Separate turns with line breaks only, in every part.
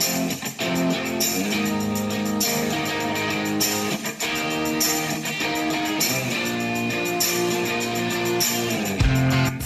Thank you.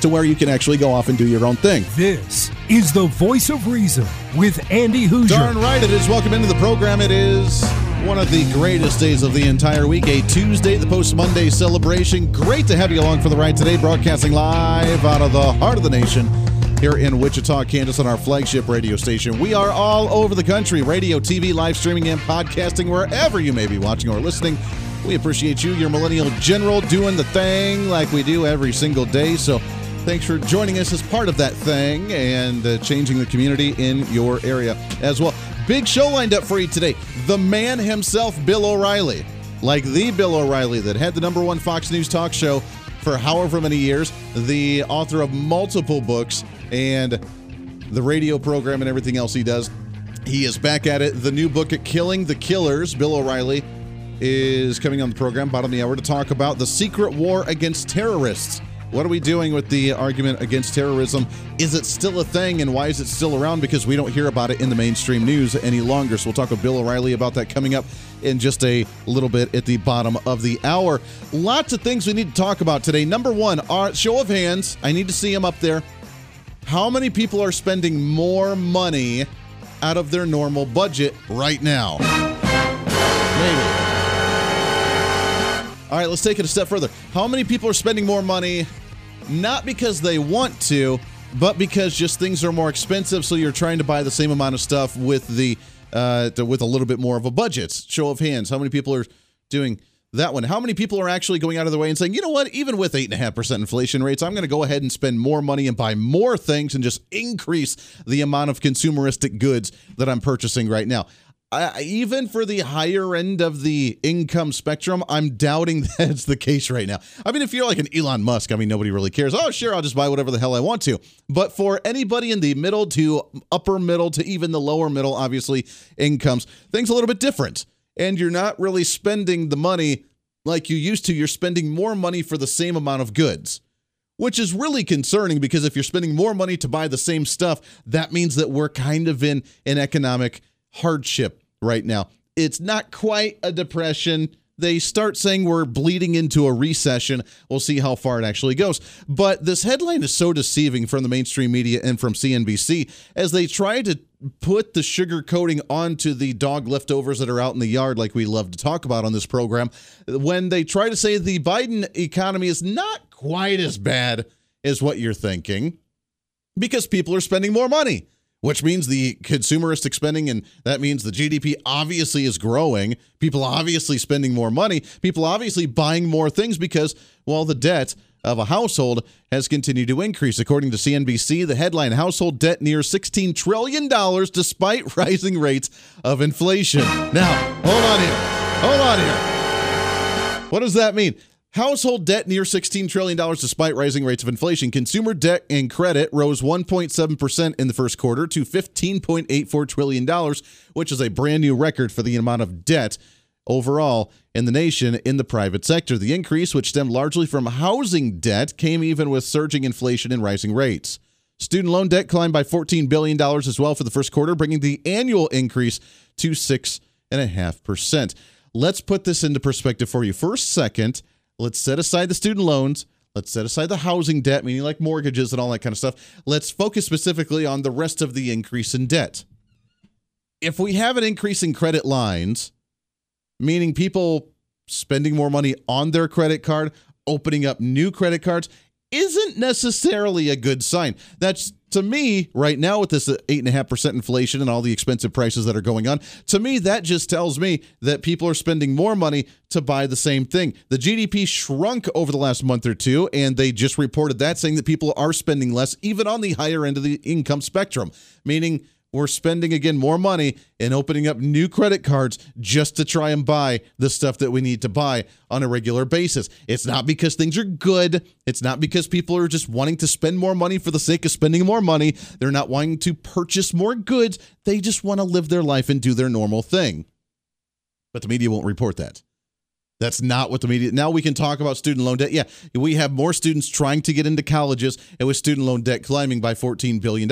to where you can actually go off and do your own thing.
This is the voice of reason with Andy Hooser.
Darn right it is. Welcome into the program. It is one of the greatest days of the entire week, a Tuesday, the post Monday celebration. Great to have you along for the ride today, broadcasting live out of the heart of the nation here in Wichita, Kansas, on our flagship radio station. We are all over the country radio, TV, live streaming, and podcasting, wherever you may be watching or listening. We appreciate you, your millennial general, doing the thing like we do every single day. So thanks for joining us as part of that thing and uh, changing the community in your area as well. Big show lined up for you today. The man himself, Bill O'Reilly. Like the Bill O'Reilly that had the number one Fox News talk show for however many years, the author of multiple books and the radio program and everything else he does. He is back at it. The new book at Killing the Killers, Bill O'Reilly is coming on the program, bottom of the hour, to talk about the secret war against terrorists. What are we doing with the argument against terrorism? Is it still a thing and why is it still around? Because we don't hear about it in the mainstream news any longer. So we'll talk with Bill O'Reilly about that coming up in just a little bit at the bottom of the hour. Lots of things we need to talk about today. Number one, our show of hands. I need to see them up there. How many people are spending more money out of their normal budget right now? Maybe. All right, let's take it a step further. How many people are spending more money not because they want to, but because just things are more expensive, so you're trying to buy the same amount of stuff with the uh, with a little bit more of a budget? Show of hands. How many people are doing that one? How many people are actually going out of their way and saying, you know what, even with eight and a half percent inflation rates, I'm going to go ahead and spend more money and buy more things and just increase the amount of consumeristic goods that I'm purchasing right now. I, even for the higher end of the income spectrum, I'm doubting that's the case right now. I mean, if you're like an Elon Musk, I mean, nobody really cares. Oh, sure, I'll just buy whatever the hell I want to. But for anybody in the middle to upper middle to even the lower middle, obviously, incomes, things a little bit different. And you're not really spending the money like you used to. You're spending more money for the same amount of goods which is really concerning because if you're spending more money to buy the same stuff, that means that we're kind of in an economic hardship right now. It's not quite a depression. They start saying we're bleeding into a recession. We'll see how far it actually goes. But this headline is so deceiving from the mainstream media and from CNBC as they try to put the sugar coating onto the dog leftovers that are out in the yard, like we love to talk about on this program, when they try to say the Biden economy is not quite as bad as what you're thinking because people are spending more money which means the consumeristic spending, and that means the GDP obviously is growing. People obviously spending more money. People obviously buying more things because, well, the debt of a household has continued to increase. According to CNBC, the headline household debt near $16 trillion despite rising rates of inflation. Now, hold on here. Hold on here. What does that mean? Household debt near $16 trillion despite rising rates of inflation. Consumer debt and credit rose 1.7% in the first quarter to $15.84 trillion, which is a brand new record for the amount of debt overall in the nation in the private sector. The increase, which stemmed largely from housing debt, came even with surging inflation and rising rates. Student loan debt climbed by $14 billion as well for the first quarter, bringing the annual increase to 6.5%. Let's put this into perspective for you. First, second, Let's set aside the student loans. Let's set aside the housing debt, meaning like mortgages and all that kind of stuff. Let's focus specifically on the rest of the increase in debt. If we have an increase in credit lines, meaning people spending more money on their credit card, opening up new credit cards, isn't necessarily a good sign. That's to me right now with this eight and a half percent inflation and all the expensive prices that are going on. To me, that just tells me that people are spending more money to buy the same thing. The GDP shrunk over the last month or two, and they just reported that saying that people are spending less, even on the higher end of the income spectrum. Meaning, we're spending again more money and opening up new credit cards just to try and buy the stuff that we need to buy on a regular basis. It's not because things are good. It's not because people are just wanting to spend more money for the sake of spending more money. They're not wanting to purchase more goods. They just want to live their life and do their normal thing. But the media won't report that. That's not what the media. Now we can talk about student loan debt. Yeah, we have more students trying to get into colleges, and with student loan debt climbing by $14 billion.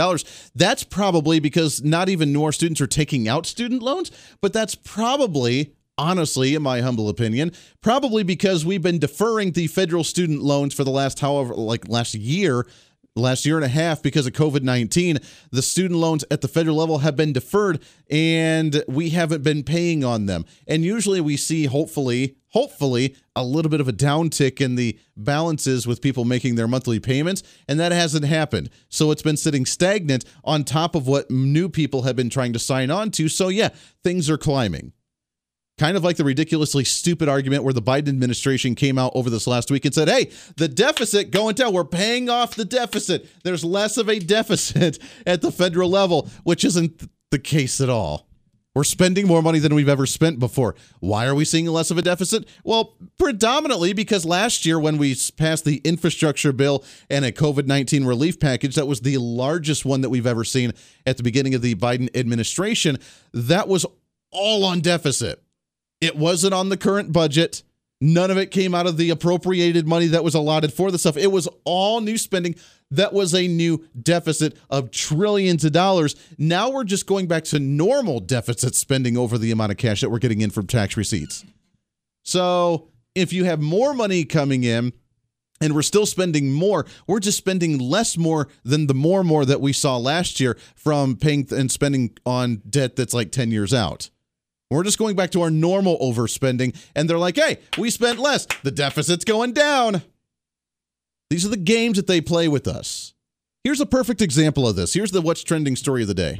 That's probably because not even more students are taking out student loans, but that's probably, honestly, in my humble opinion, probably because we've been deferring the federal student loans for the last, however, like last year last year and a half because of COVID 19. The student loans at the federal level have been deferred and we haven't been paying on them. And usually we see, hopefully, hopefully, a little bit of a downtick in the balances with people making their monthly payments. And that hasn't happened. So it's been sitting stagnant on top of what new people have been trying to sign on to. So, yeah, things are climbing kind of like the ridiculously stupid argument where the Biden administration came out over this last week and said, hey, the deficit going down. We're paying off the deficit. There's less of a deficit at the federal level, which isn't the case at all. We're spending more money than we've ever spent before. Why are we seeing less of a deficit? Well, predominantly because last year, when we passed the infrastructure bill and a COVID 19 relief package, that was the largest one that we've ever seen at the beginning of the Biden administration, that was all on deficit. It wasn't on the current budget. None of it came out of the appropriated money that was allotted for the stuff. It was all new spending. That was a new deficit of trillions of dollars. Now we're just going back to normal deficit spending over the amount of cash that we're getting in from tax receipts. So if you have more money coming in, and we're still spending more. We're just spending less more than the more more that we saw last year from paying and spending on debt that's like 10 years out. We're just going back to our normal overspending. And they're like, hey, we spent less. The deficit's going down. These are the games that they play with us. Here's a perfect example of this. Here's the What's Trending story of the day.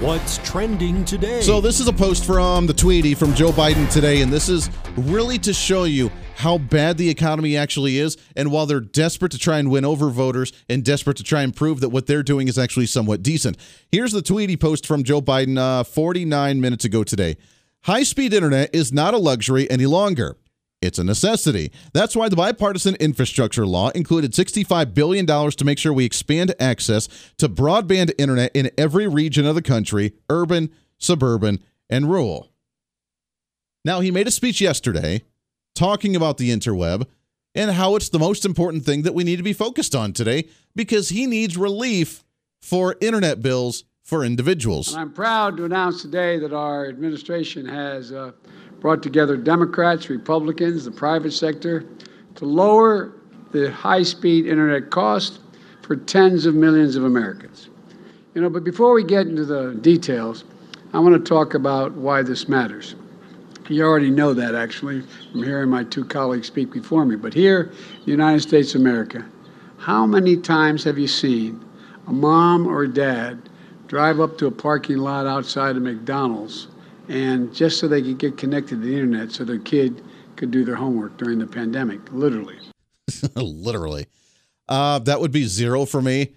What's trending today?
So, this is a post from the Tweety from Joe Biden today, and this is really to show you how bad the economy actually is. And while they're desperate to try and win over voters and desperate to try and prove that what they're doing is actually somewhat decent, here's the Tweety post from Joe Biden uh, 49 minutes ago today. High speed internet is not a luxury any longer. It's a necessity. That's why the bipartisan infrastructure law included $65 billion to make sure we expand access to broadband internet in every region of the country urban, suburban, and rural. Now, he made a speech yesterday talking about the interweb and how it's the most important thing that we need to be focused on today because he needs relief for internet bills for individuals.
And I'm proud to announce today that our administration has uh, brought together Democrats, Republicans, the private sector to lower the high speed internet cost for tens of millions of Americans. You know, but before we get into the details, I want to talk about why this matters. You already know that, actually, from hearing my two colleagues speak before me. But here, the United States of America, how many times have you seen a mom or a dad drive up to a parking lot outside of McDonald's and just so they could get connected to the internet so their kid could do their homework during the pandemic, literally?
literally. Uh, that would be zero for me.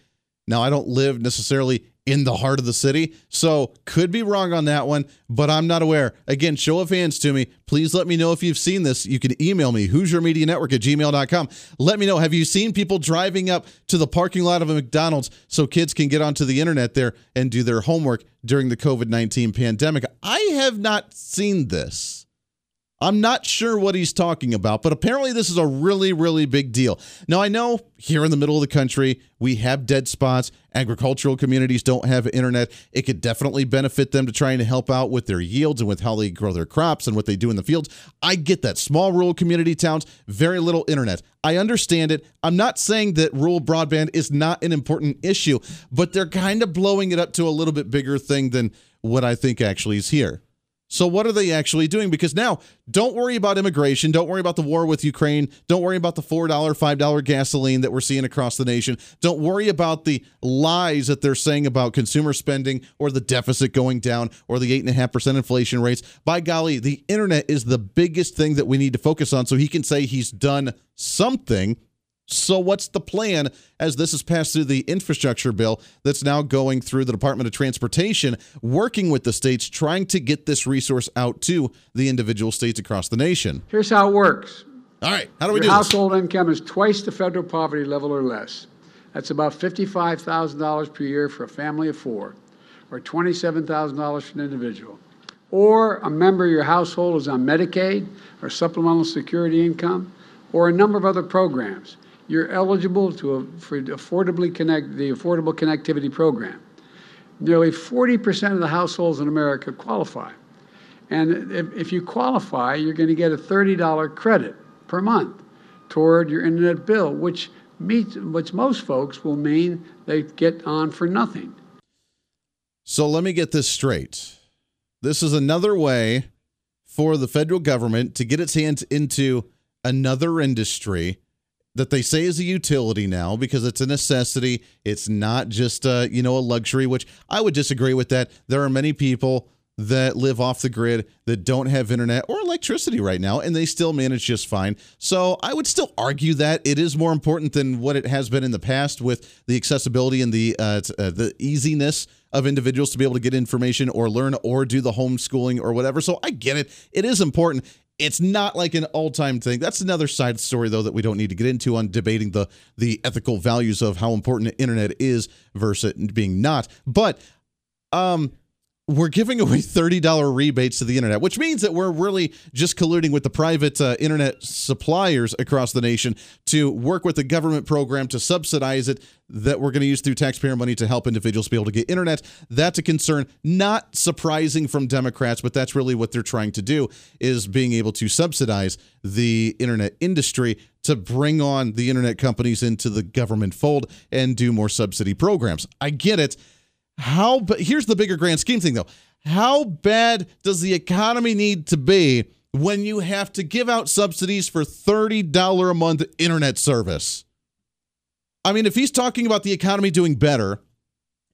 Now, I don't live necessarily in the heart of the city. So could be wrong on that one, but I'm not aware. Again, show of hands to me. Please let me know if you've seen this. You can email me, HooserMediaNetwork at gmail.com. Let me know. Have you seen people driving up to the parking lot of a McDonald's so kids can get onto the internet there and do their homework during the COVID 19 pandemic? I have not seen this. I'm not sure what he's talking about, but apparently this is a really, really big deal. Now, I know here in the middle of the country, we have dead spots. Agricultural communities don't have internet. It could definitely benefit them to try and help out with their yields and with how they grow their crops and what they do in the fields. I get that. Small rural community towns, very little internet. I understand it. I'm not saying that rural broadband is not an important issue, but they're kind of blowing it up to a little bit bigger thing than what I think actually is here. So, what are they actually doing? Because now, don't worry about immigration. Don't worry about the war with Ukraine. Don't worry about the $4, $5 gasoline that we're seeing across the nation. Don't worry about the lies that they're saying about consumer spending or the deficit going down or the 8.5% inflation rates. By golly, the internet is the biggest thing that we need to focus on so he can say he's done something So, what's the plan as this is passed through the infrastructure bill that's now going through the Department of Transportation, working with the states, trying to get this resource out to the individual states across the nation?
Here's how it works.
All right, how do we
Your
do
household income is twice the federal poverty level or less. That's about $55,000 per year for a family of four, or $27,000 for an individual. Or a member of your household is on Medicaid or supplemental security income, or a number of other programs you're eligible to uh, for affordably connect the Affordable Connectivity Program. Nearly 40% of the households in America qualify. And if, if you qualify, you're going to get a $30 credit per month toward your internet bill, which meets, which most folks will mean they get on for nothing.
So let me get this straight. This is another way for the federal government to get its hands into another industry that they say is a utility now because it's a necessity. It's not just a, you know a luxury, which I would disagree with that. There are many people that live off the grid that don't have internet or electricity right now and they still manage just fine. So I would still argue that it is more important than what it has been in the past with the accessibility and the uh, uh, the easiness of individuals to be able to get information or learn or do the homeschooling or whatever. So I get it. It is important it's not like an all-time thing. That's another side story though that we don't need to get into on debating the the ethical values of how important the internet is versus being not. But um we're giving away $30 rebates to the internet, which means that we're really just colluding with the private uh, internet suppliers across the nation to work with the government program to subsidize it that we're going to use through taxpayer money to help individuals be able to get internet. That's a concern, not surprising from Democrats, but that's really what they're trying to do is being able to subsidize the internet industry to bring on the internet companies into the government fold and do more subsidy programs. I get it how, but here's the bigger grand scheme thing though. How bad does the economy need to be when you have to give out subsidies for $30 a month internet service? I mean, if he's talking about the economy doing better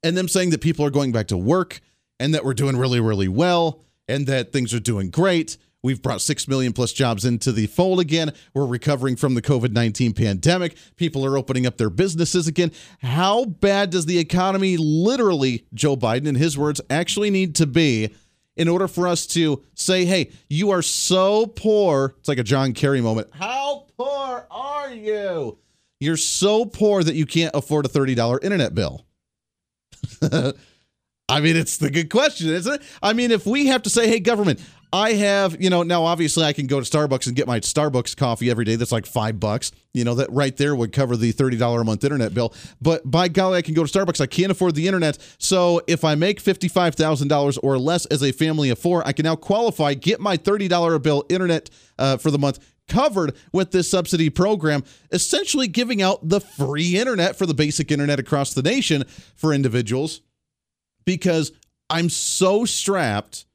and them saying that people are going back to work and that we're doing really, really well and that things are doing great, We've brought 6 million plus jobs into the fold again. We're recovering from the COVID 19 pandemic. People are opening up their businesses again. How bad does the economy, literally, Joe Biden, in his words, actually need to be in order for us to say, hey, you are so poor? It's like a John Kerry moment. How poor are you? You're so poor that you can't afford a $30 internet bill. I mean, it's the good question, isn't it? I mean, if we have to say, hey, government, I have, you know, now obviously I can go to Starbucks and get my Starbucks coffee every day. That's like five bucks. You know, that right there would cover the $30 a month internet bill. But by golly, I can go to Starbucks. I can't afford the internet. So if I make $55,000 or less as a family of four, I can now qualify, get my $30 a bill internet uh, for the month covered with this subsidy program, essentially giving out the free internet for the basic internet across the nation for individuals because I'm so strapped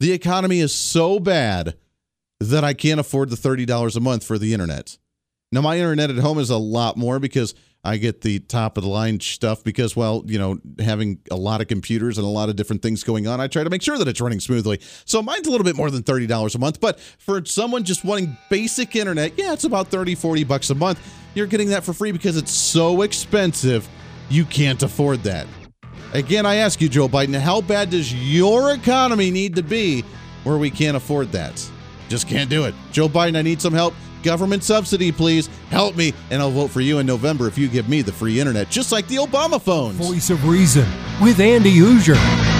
the economy is so bad that I can't afford the $30 a month for the internet. Now, my internet at home is a lot more because I get the top of the line stuff because, well, you know, having a lot of computers and a lot of different things going on, I try to make sure that it's running smoothly. So mine's a little bit more than $30 a month. But for someone just wanting basic internet, yeah, it's about 30, 40 bucks a month. You're getting that for free because it's so expensive, you can't afford that. Again, I ask you, Joe Biden, how bad does your economy need to be where we can't afford that? Just can't do it. Joe Biden, I need some help. Government subsidy, please. Help me, and I'll vote for you in November if you give me the free internet, just like the Obama phones.
Voice of Reason with Andy Hooser.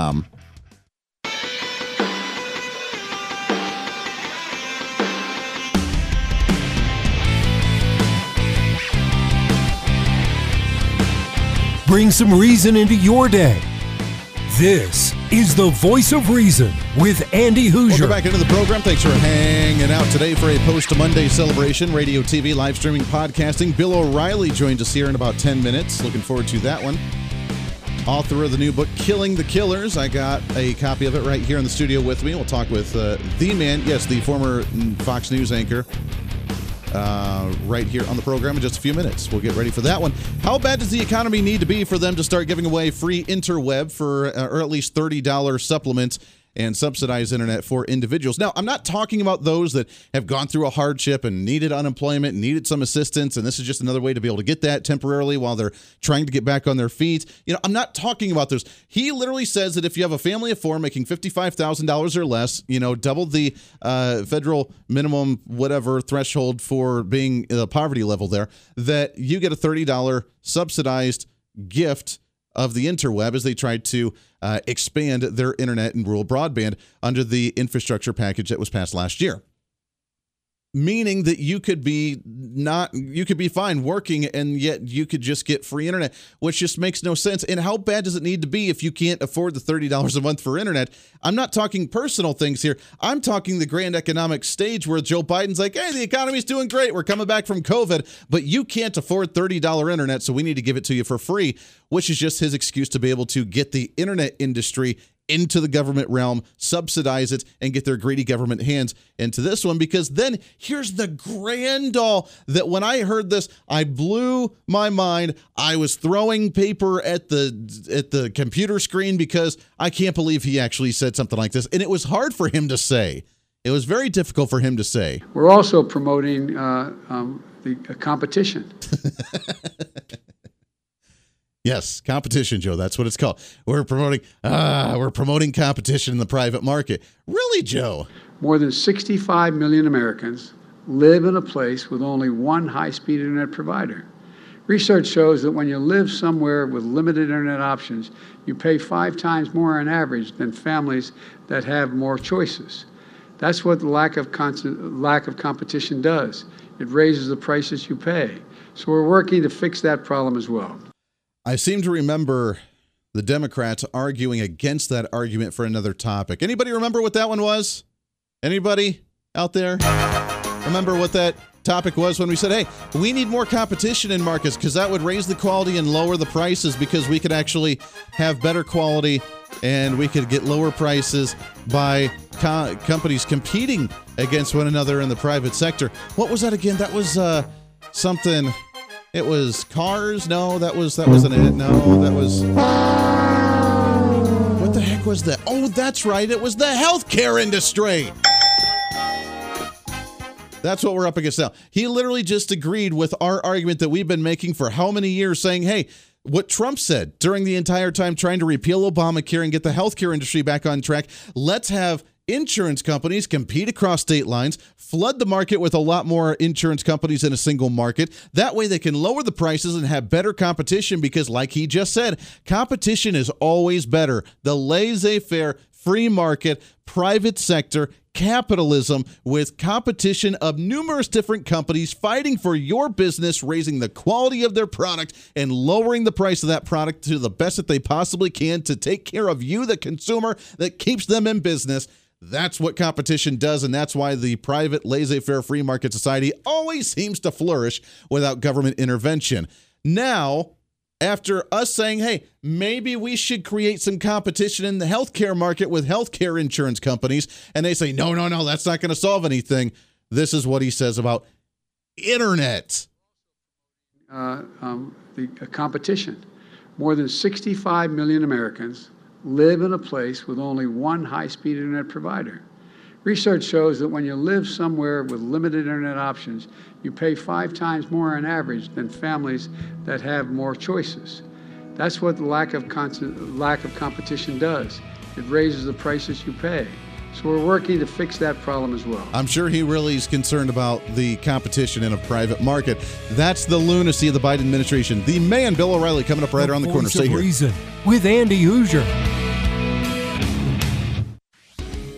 Um, Bring some reason into your day. This is the voice of reason with Andy Hooser.
Welcome back into the program. Thanks for hanging out today for a post Monday celebration. Radio, TV, live streaming, podcasting. Bill O'Reilly joins us here in about 10 minutes. Looking forward to that one. Author of the new book, Killing the Killers. I got a copy of it right here in the studio with me. We'll talk with uh, the man, yes, the former Fox News anchor, uh, right here on the program in just a few minutes. We'll get ready for that one. How bad does the economy need to be for them to start giving away free interweb for, uh, or at least $30 supplements? And subsidized internet for individuals. Now, I'm not talking about those that have gone through a hardship and needed unemployment needed some assistance, and this is just another way to be able to get that temporarily while they're trying to get back on their feet. You know, I'm not talking about those. He literally says that if you have a family of four making $55,000 or less, you know, double the uh, federal minimum whatever threshold for being the poverty level there, that you get a $30 subsidized gift of the interweb as they tried to uh, expand their internet and rural broadband under the infrastructure package that was passed last year meaning that you could be not you could be fine working and yet you could just get free internet which just makes no sense. And how bad does it need to be if you can't afford the $30 a month for internet? I'm not talking personal things here. I'm talking the grand economic stage where joe biden's like hey the economy's doing great. We're coming back from covid. But you can't afford $30 internet so we need to give it to you for free which is just his excuse to be able to get the internet industry into the government realm, subsidize it, and get their greedy government hands into this one. Because then here's the grand all that when I heard this, I blew my mind. I was throwing paper at the at the computer screen because I can't believe he actually said something like this, and it was hard for him to say. It was very difficult for him to say.
We're also promoting uh, um, the uh, competition.
Yes, competition, Joe. That's what it's called. We're promoting ah, we're promoting competition in the private market. Really, Joe?
More than 65 million Americans live in a place with only one high-speed internet provider. Research shows that when you live somewhere with limited internet options, you pay five times more on average than families that have more choices. That's what the lack of con- lack of competition does. It raises the prices you pay. So we're working to fix that problem as well.
I seem to remember the Democrats arguing against that argument for another topic. Anybody remember what that one was? Anybody out there remember what that topic was when we said, "Hey, we need more competition in markets because that would raise the quality and lower the prices because we could actually have better quality and we could get lower prices by co- companies competing against one another in the private sector." What was that again? That was uh, something it was Cars. No, that was that wasn't it. No, that was. What the heck was that? Oh, that's right. It was the healthcare industry. That's what we're up against now. He literally just agreed with our argument that we've been making for how many years, saying, hey, what Trump said during the entire time trying to repeal Obamacare and get the healthcare industry back on track. Let's have insurance companies compete across state lines, flood the market with a lot more insurance companies in a single market. That way they can lower the prices and have better competition because, like he just said, competition is always better. The laissez faire, free market, private sector, capitalism with competition of numerous different companies fighting for your business, raising the quality of their product and lowering the price of that product to the best that they possibly can to take care of you, the consumer, that keeps them in business. That's what competition does, and that's why the private laissez faire free market society always seems to flourish without government intervention. Now, after us saying, hey, maybe we should create some competition in the healthcare market with healthcare insurance companies, and they say, no, no, no, that's not going to solve anything. This is what he says about internet.
Uh, um, the uh, competition. More than 65 million Americans live in a place with only one high speed internet provider. Research shows that when you live somewhere with limited internet options, you pay five times more on average than families that have more choices. That's what the lack of, lack of competition does. It raises the prices you pay. So we're working to fix that problem as well.
I'm sure he really is concerned about the competition in a private market. That's the lunacy of the Biden administration. The man, Bill O'Reilly, coming up right
the
around the corner.
Stay
here.
Reason with Andy Hooser.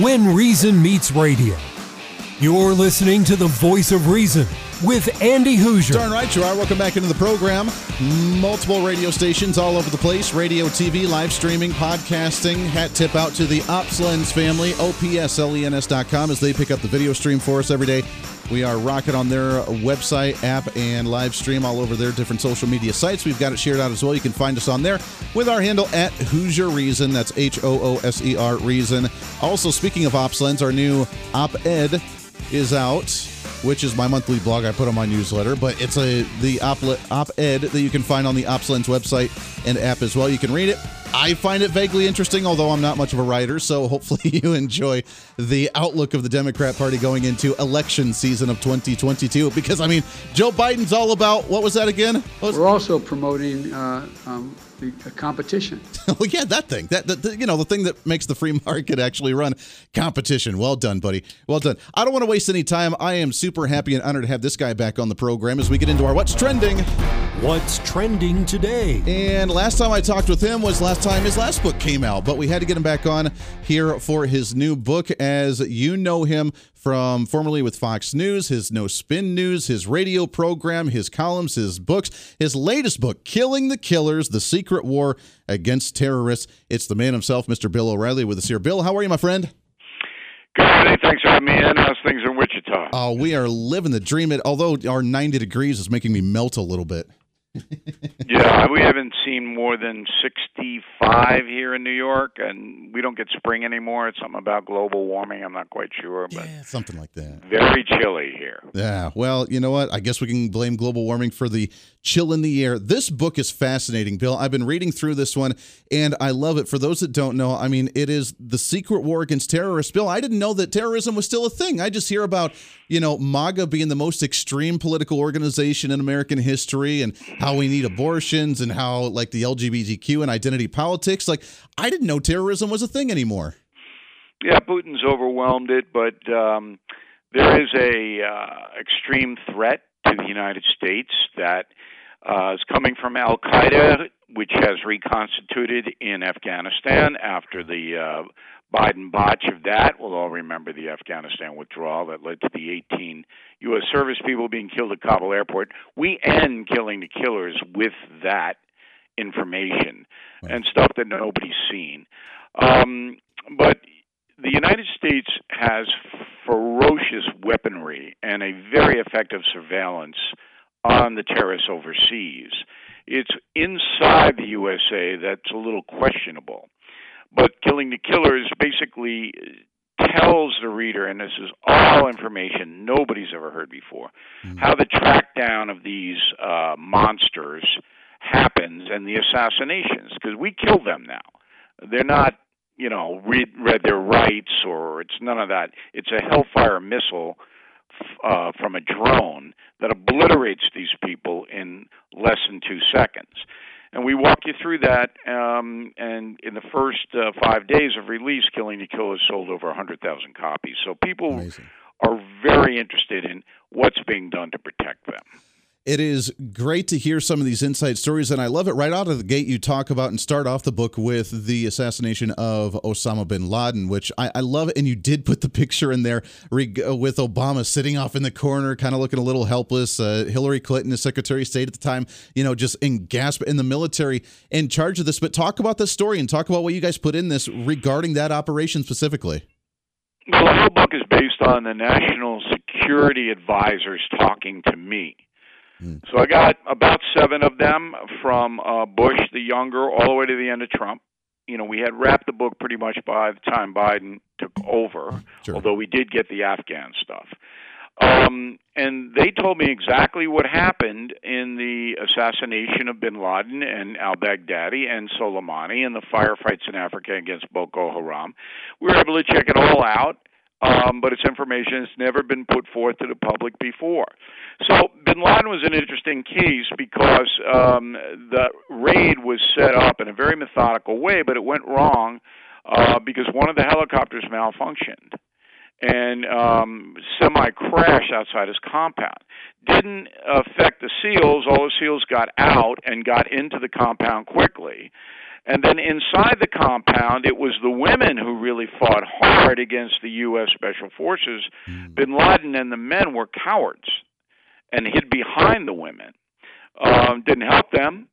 When Reason Meets Radio. You're listening to the voice of reason with Andy Hooser.
Darn right you are. Welcome back into the program. Multiple radio stations all over the place radio, TV, live streaming, podcasting. Hat tip out to the OpsLens family, opslens.com, as they pick up the video stream for us every day. We are rocking on their website, app, and live stream all over their different social media sites. We've got it shared out as well. You can find us on there with our handle at Hooser Reason. That's H O O S E R Reason. Also, speaking of OpsLens, our new op ed is out which is my monthly blog I put on my newsletter. But it's a the op, ed that you can find on the OpsLens website and app as well. You can read it. I find it vaguely interesting, although I'm not much of a writer. So hopefully you enjoy the outlook of the Democrat Party going into election season of 2022. Because I mean, Joe Biden's all about what was that again? Was-
We're also promoting uh, um, the uh, competition.
well, yeah, that thing. That, that, you know, the thing that makes the free market actually run competition. Well done, buddy. Well done. I don't want to waste any time. I am super happy and honored to have this guy back on the program as we get into our what's trending.
What's trending today?
And last time I talked with him was last time his last book came out, but we had to get him back on here for his new book as you know him from formerly with Fox News, his No Spin News, his radio program, his columns, his books, his latest book, Killing the Killers The Secret War Against Terrorists. It's the man himself, Mr. Bill O'Reilly, with us here. Bill, how are you, my friend?
Good. Hey, thanks for having me in. How's things in Wichita?
Oh, we are living the dream. It, although our 90 degrees is making me melt a little bit
yeah, we haven't seen more than 65 here in New York, and we don't get spring anymore. It's something about global warming. I'm not quite sure, but
yeah, something like that.
Very chilly here.
Yeah. Well, you know what? I guess we can blame global warming for the chill in the air. This book is fascinating, Bill. I've been reading through this one, and I love it. For those that don't know, I mean, it is the secret war against terrorists. Bill, I didn't know that terrorism was still a thing. I just hear about you know MAGA being the most extreme political organization in American history, and how we need abortions and how like the LGBTQ and identity politics. Like I didn't know terrorism was a thing anymore.
Yeah, Putin's overwhelmed it, but um, there is a uh, extreme threat to the United States that uh, is coming from Al Qaeda, which has reconstituted in Afghanistan after the uh, Biden botch of that. We'll all remember the Afghanistan withdrawal that led to the 18 U.S. service people being killed at Kabul airport. We end killing the killers with that information and stuff that nobody's seen. Um, but the United States has ferocious weaponry and a very effective surveillance on the terrorists overseas. It's inside the USA that's a little questionable. But Killing the Killers basically tells the reader, and this is all information nobody's ever heard before, mm-hmm. how the track down of these uh, monsters happens and the assassinations, because we kill them now. They're not, you know, read, read their rights or it's none of that. It's a Hellfire missile uh, from a drone that obliterates these people in less than two seconds and we walk you through that. Um, and in the first uh, five days of release, Killing the Kill has sold over 100,000 copies. So people Amazing. are very interested in what's being done to protect them.
It is great to hear some of these inside stories, and I love it right out of the gate. You talk about and start off the book with the assassination of Osama bin Laden, which I, I love. And you did put the picture in there with Obama sitting off in the corner, kind of looking a little helpless. Uh, Hillary Clinton, the Secretary of State at the time, you know, just in gasp in the military in charge of this. But talk about this story and talk about what you guys put in this regarding that operation specifically.
Well, the whole book is based on the national security advisors talking to me Mm. So I got about seven of them from uh, Bush the younger all the way to the end of Trump. You know, we had wrapped the book pretty much by the time Biden took over, sure. although we did get the Afghan stuff. Um, and they told me exactly what happened in the assassination of bin Laden and al Baghdadi and Soleimani and the firefights in Africa against Boko Haram. We were able to check it all out um, but it's information that's never been put forth to the public before. So Bin Laden was an interesting case because um, the raid was set up in a very methodical way, but it went wrong uh, because one of the helicopters malfunctioned and um, semi crashed outside his compound. Didn't affect the SEALs. All the SEALs got out and got into the compound quickly. And then inside the compound, it was the women who really fought hard against the U.S. Special Forces. Mm. Bin Laden and the men were cowards and hid behind the women. Um, didn't help them.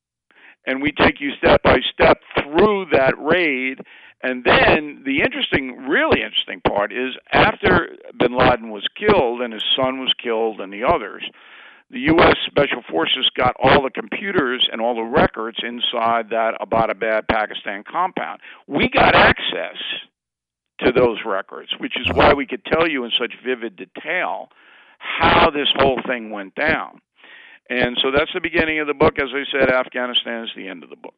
And we take you step by step through that raid. And then the interesting, really interesting part is after bin Laden was killed and his son was killed and the others, the U.S. Special Forces got all the computers and all the records inside that Abbottabad, Pakistan compound. We got access to those records, which is why we could tell you in such vivid detail how this whole thing went down. And so that's the beginning of the book. As I said, Afghanistan is the end of the book.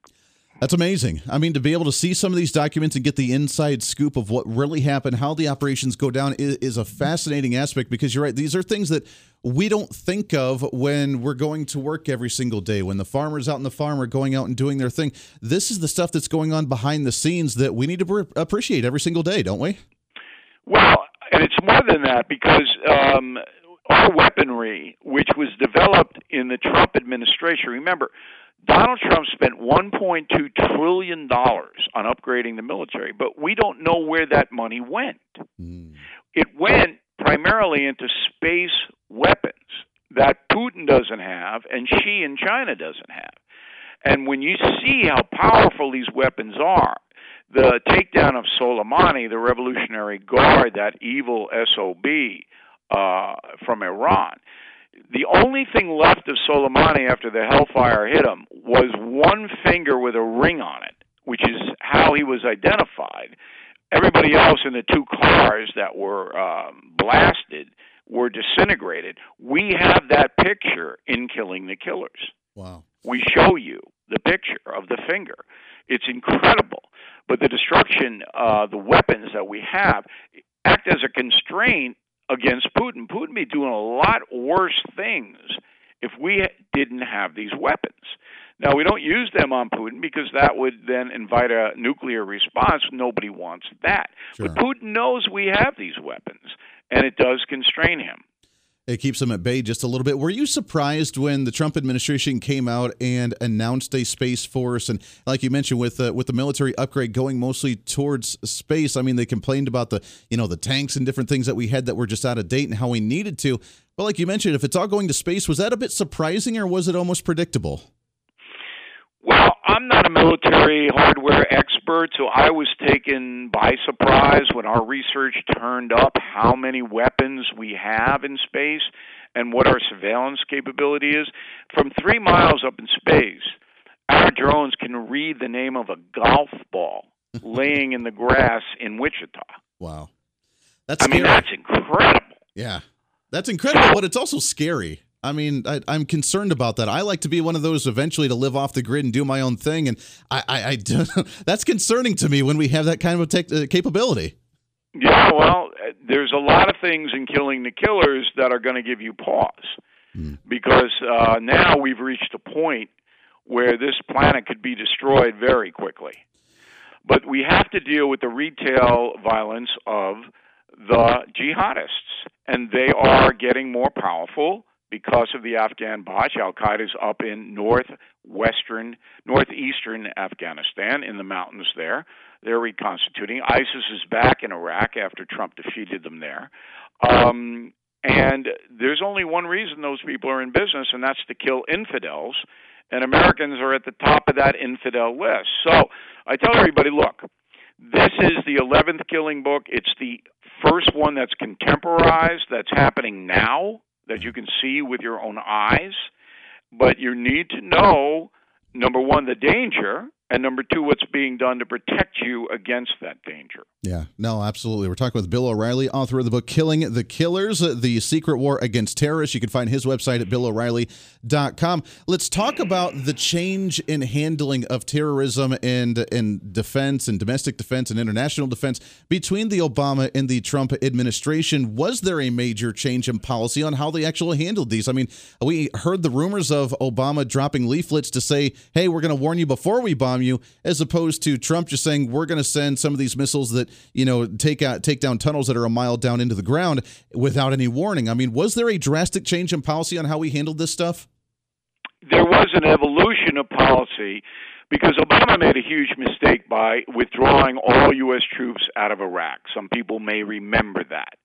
That's amazing. I mean, to be able to see some of these documents and get the inside scoop of what really happened, how the operations go down, is, is, a fascinating aspect because you're right. These are things that we don't think of when we're going to work every single day, when the farmers out in the farm are going out and doing their thing. This is the stuff that's going on behind the scenes that we need to appreciate every single day, don't we?
Well, and it's more than that because um, weaponry, which was developed in the Trump administration, remember, Donald Trump spent $1.2 trillion on upgrading the military, but we don't know where that money went. Mm. It went primarily into space weapons that Putin doesn't have and Xi in China doesn't have. And when you see how powerful these weapons are, the takedown of Soleimani, the Revolutionary Guard, that evil SOB uh, from Iran, the only thing left of Soleimani after the hellfire hit him was one finger with a ring on it, which is how he was identified. Everybody else in the two cars that were um, blasted were disintegrated. We have that picture in Killing the Killers.
Wow.
We show you the picture of the finger. It's incredible. But the destruction, uh, the weapons that we have, act as a constraint against Putin. Putin be doing a lot worse things if we didn't have these weapons. Now, we don't use them on Putin because that would then invite a nuclear response. Nobody wants that. Sure. But Putin knows we have these weapons, and it does constrain him.
It keeps them at bay just a little bit. Were you surprised when the Trump administration came out and announced a space force? And like you mentioned, with uh, with the military upgrade going mostly towards space, I mean, they complained about the you know the tanks and different things that we had that were just out of date and how we needed to. But like you mentioned, if it's all going to space, was that a bit surprising or was it almost predictable?
Well, I'm not a military hardware expert, so I was taken by surprise when our research turned up how many weapons we have in space and what our surveillance capability is. From three miles up in space, our drones can read the name of a golf ball laying in the grass in Wichita.
Wow.
That's I mean, that's incredible.
Yeah. That's incredible, but it's also scary. I mean, I, am concerned about that. I like to be one of those eventually to live off the grid and do my own thing, and I, I, I that's concerning to me when we have that kind of tech, uh, capability.
Yeah, well, there's a lot of things in killing the killers that are going to give you pause, mm. because uh, now we've reached a point where this planet could be destroyed very quickly. But we have to deal with the retail violence of the jihadists, and they are getting more powerful because of the Afghan Ba'ath. Al Qaeda's up in northwestern, northeastern Afghanistan in the mountains there. They're reconstituting. ISIS is back in Iraq after Trump defeated them there. Um, and there's only one reason those people are in business, and that's to kill infidels. And Americans are at the top of that infidel list. So I tell everybody look, this is the 11th killing book. It's the first one that's contemporized, that's happening now that you can see with your own eyes, but you need to know number one, the danger, and number two, what's being done to protect you against that danger.
Yeah, no, absolutely. We're talking with Bill O'Reilly, author of the book Killing the Killers The Secret War Against Terrorists. You can find his website at BillO'Reilly.com. Let's talk about the change in handling of terrorism and, and defense and domestic defense and international defense between the Obama and the Trump administration. Was there a major change in policy on how they actually handled these? I mean, we heard the rumors of Obama dropping leaflets to say, hey, we're going to warn you before we bomb you, as opposed to Trump just saying we're going to send some of these missiles that you know take out take down tunnels that are a mile down into the ground without any warning. I mean, was there a drastic change in policy on how we handled this stuff?
There was an evolution of policy because Obama made a huge mistake by withdrawing all U.S. troops out of Iraq. Some people may remember that.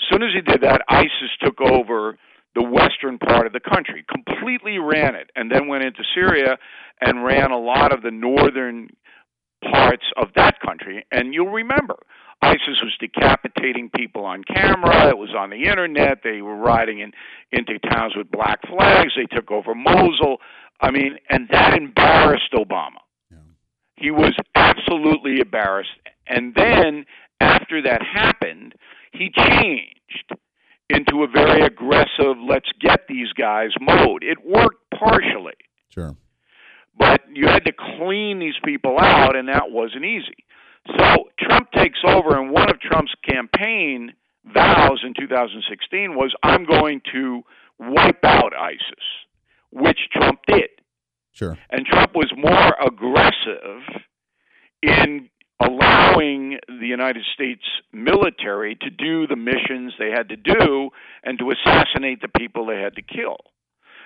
As soon as he did that, ISIS took over the western part of the country, completely ran it, and then went into Syria and ran a lot of the northern parts of that country. And you'll remember, ISIS was decapitating people on camera. It was on the internet. They were riding in into towns with black flags. They took over Mosul. I mean, and that embarrassed Obama. Yeah. He was absolutely embarrassed. And then after that happened, he changed into a very aggressive, let's get these guys mode. It worked partially.
Sure.
But you had to clean these people out, and that wasn't easy. So Trump takes over, and one of Trump's campaign vows in 2016 was, I'm going to wipe out ISIS, which Trump did.
Sure.
And Trump was more aggressive in allowing the United States military to do the missions they had to do and to assassinate the people they had to kill.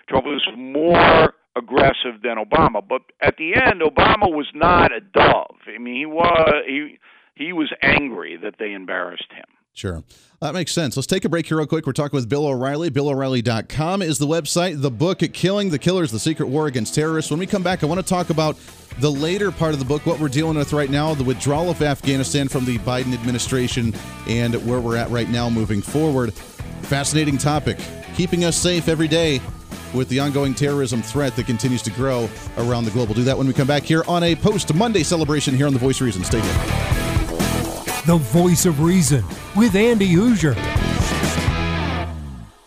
Trump was more aggressive than Obama, but at the end, Obama was not a dove. I mean, he was he he was angry that they embarrassed him.
Sure. That makes sense. Let's take a break here real quick. We're talking with Bill O'Reilly. BillO'Reilly.com is the website. The book, Killing the Killers, The Secret War Against Terrorists. When we come back, I want to talk about the later part of the book, what we're dealing with right now, the withdrawal of Afghanistan from the Biden administration, and where we're at right now moving forward. Fascinating topic. Keeping us safe every day with the ongoing terrorism threat that continues to grow around the globe. We'll do that when we come back here on a post Monday celebration here on The Voice of Reason. Stay tuned
the voice of reason with Andy Hooser.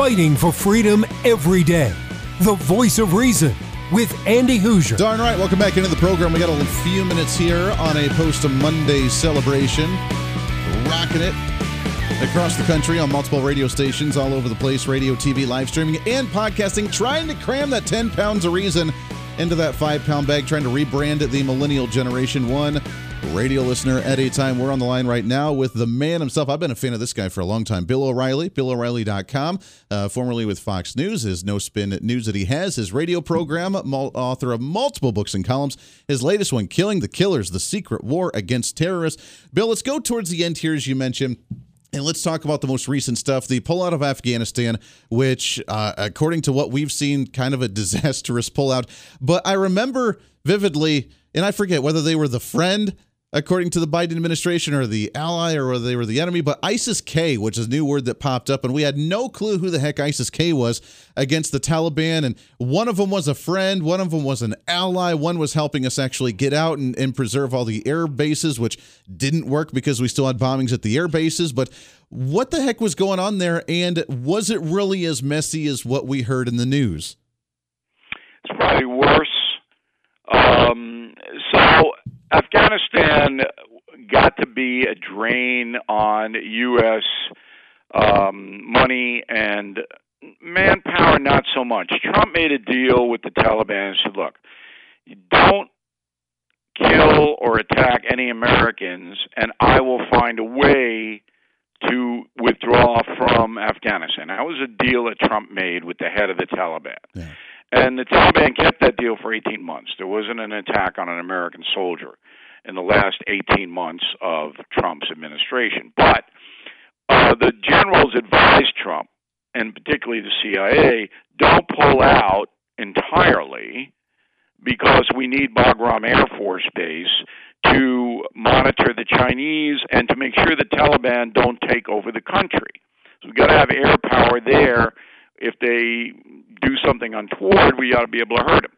Fighting for freedom every day. The voice of reason with Andy Hooser.
Darn right. Welcome back into the program. We got a few minutes here on a post Monday celebration. Rocking it across the country on multiple radio stations all over the place radio, TV, live streaming, and podcasting. Trying to cram that 10 pounds of reason into that five pound bag, trying to rebrand the millennial generation one radio listener at a time. We're on the line right now with the man himself. I've been a fan of this guy for a long time. Bill O'Reilly, BillO'Reilly.com, uh, formerly with Fox News, his no spin news that he has, his radio program, author of multiple books and columns. His latest one, Killing the Killers The Secret War Against Terrorists. Bill, let's go towards the end here, as you mentioned. And let's talk about the most recent stuff the pullout of Afghanistan, which, uh, according to what we've seen, kind of a disastrous pullout. But I remember vividly, and I forget whether they were the friend according to the Biden administration, or the ally, or whether they were the enemy. But ISIS K, which is a new word that popped up, and we had no clue who the heck ISIS K was against the Taliban. And one of them was a friend, one of them was an ally, one was helping us actually get out and, and preserve all the air bases, which didn't work because we still had bombings at the air bases. But what the heck was going on there? And was it really as messy as what we heard in the news?
It's probably worse. Um, so Afghanistan got to be a drain on U.S. Um, money and manpower, not so much. Trump made a deal with the Taliban and said, look, don't kill or attack any Americans, and I will find a way to withdraw from Afghanistan. That was a deal that Trump made with the head of the Taliban. Yeah. And the Taliban kept that deal for 18 months. There wasn't an attack on an American soldier in the last 18 months of Trump's administration. But uh, the generals advised Trump, and particularly the CIA, don't pull out entirely because we need Bagram Air Force Base to monitor the Chinese and to make sure the Taliban don't take over the country. So we've got to have air power there if they do something untoward, we ought to be able to hurt them.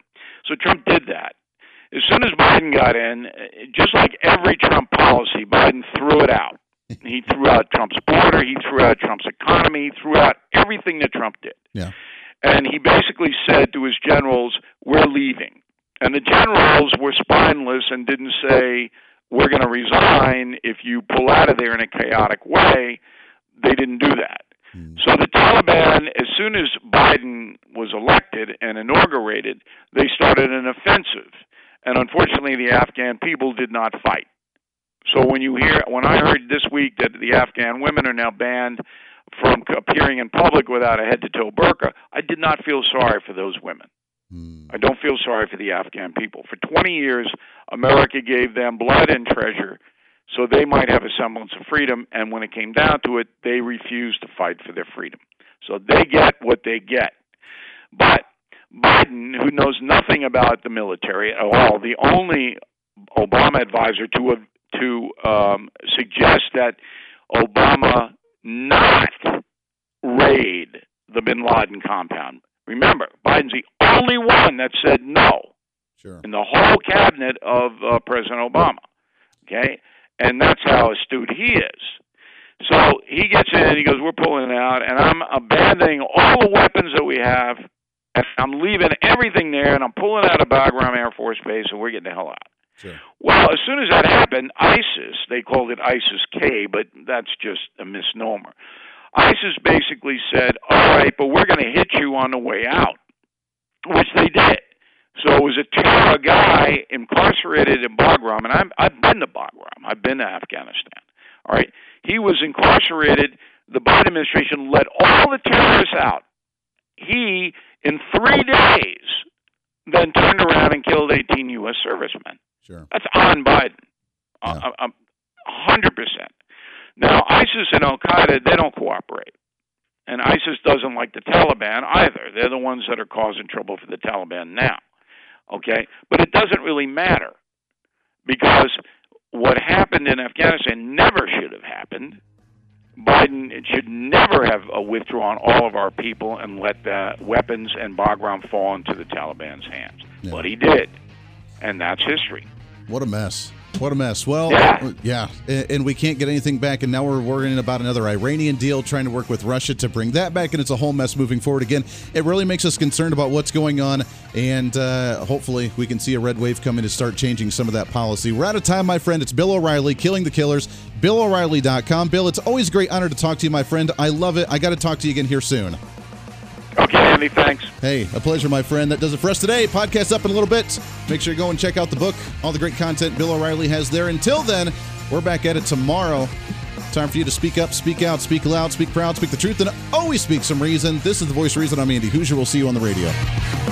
So Trump did that. As soon as Biden got in, just like every Trump policy, Biden threw it out. He threw out Trump's border, he threw out Trump's economy, he threw out everything that Trump did.
Yeah.
And he basically said to his generals, We're leaving. And the generals were spineless and didn't say, We're going to resign if you pull out of there in a chaotic way. They didn't do that. Mm-hmm. So the Taliban, as soon as Biden was elected and inaugurated, they started an offensive. And unfortunately, the Afghan people did not fight. So when you hear, when I heard this week that the Afghan women are now banned from appearing in public without a head to toe burqa, I did not feel sorry for those women. Mm. I don't feel sorry for the Afghan people. For 20 years, America gave them blood and treasure so they might have a semblance of freedom, and when it came down to it, they refused to fight for their freedom. So they get what they get. But Biden, who knows nothing about the military at all, the only Obama advisor to to um, suggest that Obama not raid the Bin Laden compound. Remember, Biden's the only one that said no
Sure.
in the whole cabinet of uh, President Obama. Okay, and that's how astute he is. So he gets in, and he goes, "We're pulling out," and I'm abandoning all the weapons that we have, and I'm leaving everything there, and I'm pulling out of Bagram Air Force Base, and we're getting the hell out.
Sure.
Well, as soon as that happened, ISIS, they called it ISIS K, but that's just a misnomer. ISIS basically said, all right, but we're going to hit you on the way out, which they did. So it was a terror guy incarcerated in Bagram, and I'm, I've been to Bagram. I've been to Afghanistan. All right. He was incarcerated. The Biden administration let all the terrorists out. He, in three days, then turned around and killed 18 U.S. servicemen.
Sure.
That's on Biden.
Yeah.
Uh, uh, A hundred percent. Now, ISIS and Al Qaeda, they don't cooperate. And ISIS doesn't like the Taliban either. They're the ones that are causing trouble for the Taliban now. Okay? But it doesn't really matter because what happened in Afghanistan never should have happened. Biden should never have uh, withdrawn all of our people and let the weapons and Bagram fall into the Taliban's hands.
Yeah.
But he did. And that's history.
What a mess. What a mess. Well,
Yeah.
yeah, and we can't get anything back, and now we're worrying about another Iranian deal, trying to work with Russia to bring that back, and it's a whole mess moving forward again. It really makes us concerned about what's going on, and uh, hopefully we can see a red wave coming to start changing some of that policy. We're out of time, my friend. It's Bill O'Reilly, Killing the Killers, BillO'Reilly.com. Bill, it's always a great honor to talk to you, my friend. I love it. I got to talk to you again here soon.
Okay, Andy, thanks.
Hey, a pleasure, my friend. That does it for us today. Podcast up in a little bit. Make sure you go and check out the book, all the great content Bill O'Reilly has there. Until then, we're back at it tomorrow. Time for you to speak up, speak out, speak loud, speak proud, speak the truth, and always speak some reason. This is the voice of reason. I'm Andy Hooser. We'll see you on the radio.